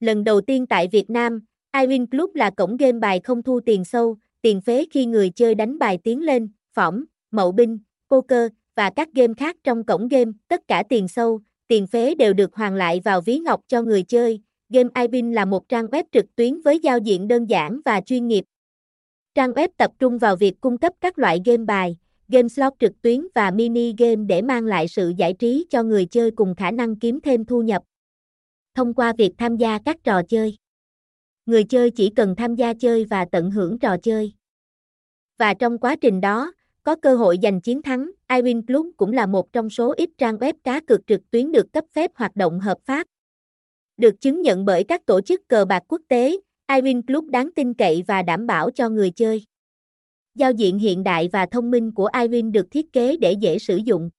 Lần đầu tiên tại Việt Nam, iWin Club là cổng game bài không thu tiền sâu, tiền phế khi người chơi đánh bài tiến lên, phỏng, mậu binh, poker và các game khác trong cổng game, tất cả tiền sâu, tiền phế đều được hoàn lại vào ví ngọc cho người chơi. Game iWin là một trang web trực tuyến với giao diện đơn giản và chuyên nghiệp. Trang web tập trung vào việc cung cấp các loại game bài, game slot trực tuyến và mini game để mang lại sự giải trí cho người chơi cùng khả năng kiếm thêm thu nhập. Thông qua việc tham gia các trò chơi, người chơi chỉ cần tham gia chơi và tận hưởng trò chơi. Và trong quá trình đó, có cơ hội giành chiến thắng, iWin Club cũng là một trong số ít trang web cá cược trực tuyến được cấp phép hoạt động hợp pháp. Được chứng nhận bởi các tổ chức cờ bạc quốc tế, iWin Club đáng tin cậy và đảm bảo cho người chơi. Giao diện hiện đại và thông minh của iWin được thiết kế để dễ sử dụng.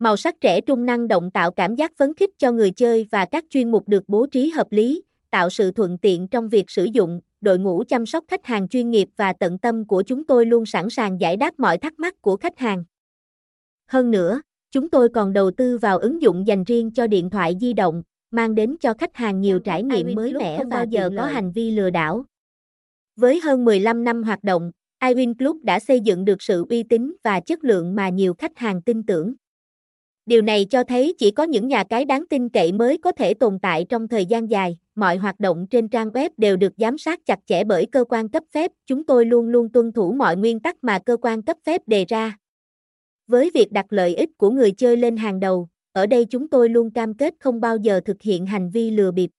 Màu sắc trẻ trung năng động tạo cảm giác phấn khích cho người chơi và các chuyên mục được bố trí hợp lý, tạo sự thuận tiện trong việc sử dụng. Đội ngũ chăm sóc khách hàng chuyên nghiệp và tận tâm của chúng tôi luôn sẵn sàng giải đáp mọi thắc mắc của khách hàng. Hơn nữa, chúng tôi còn đầu tư vào ứng dụng dành riêng cho điện thoại di động, mang đến cho khách hàng nhiều trải nghiệm mới mẻ và giờ có hành vi lừa đảo. Với hơn 15 năm hoạt động, iWin Club đã xây dựng được sự uy tín và chất lượng mà nhiều khách hàng tin tưởng. Điều này cho thấy chỉ có những nhà cái đáng tin cậy mới có thể tồn tại trong thời gian dài. Mọi hoạt động trên trang web đều được giám sát chặt chẽ bởi cơ quan cấp phép. Chúng tôi luôn luôn tuân thủ mọi nguyên tắc mà cơ quan cấp phép đề ra. Với việc đặt lợi ích của người chơi lên hàng đầu, ở đây chúng tôi luôn cam kết không bao giờ thực hiện hành vi lừa bịp.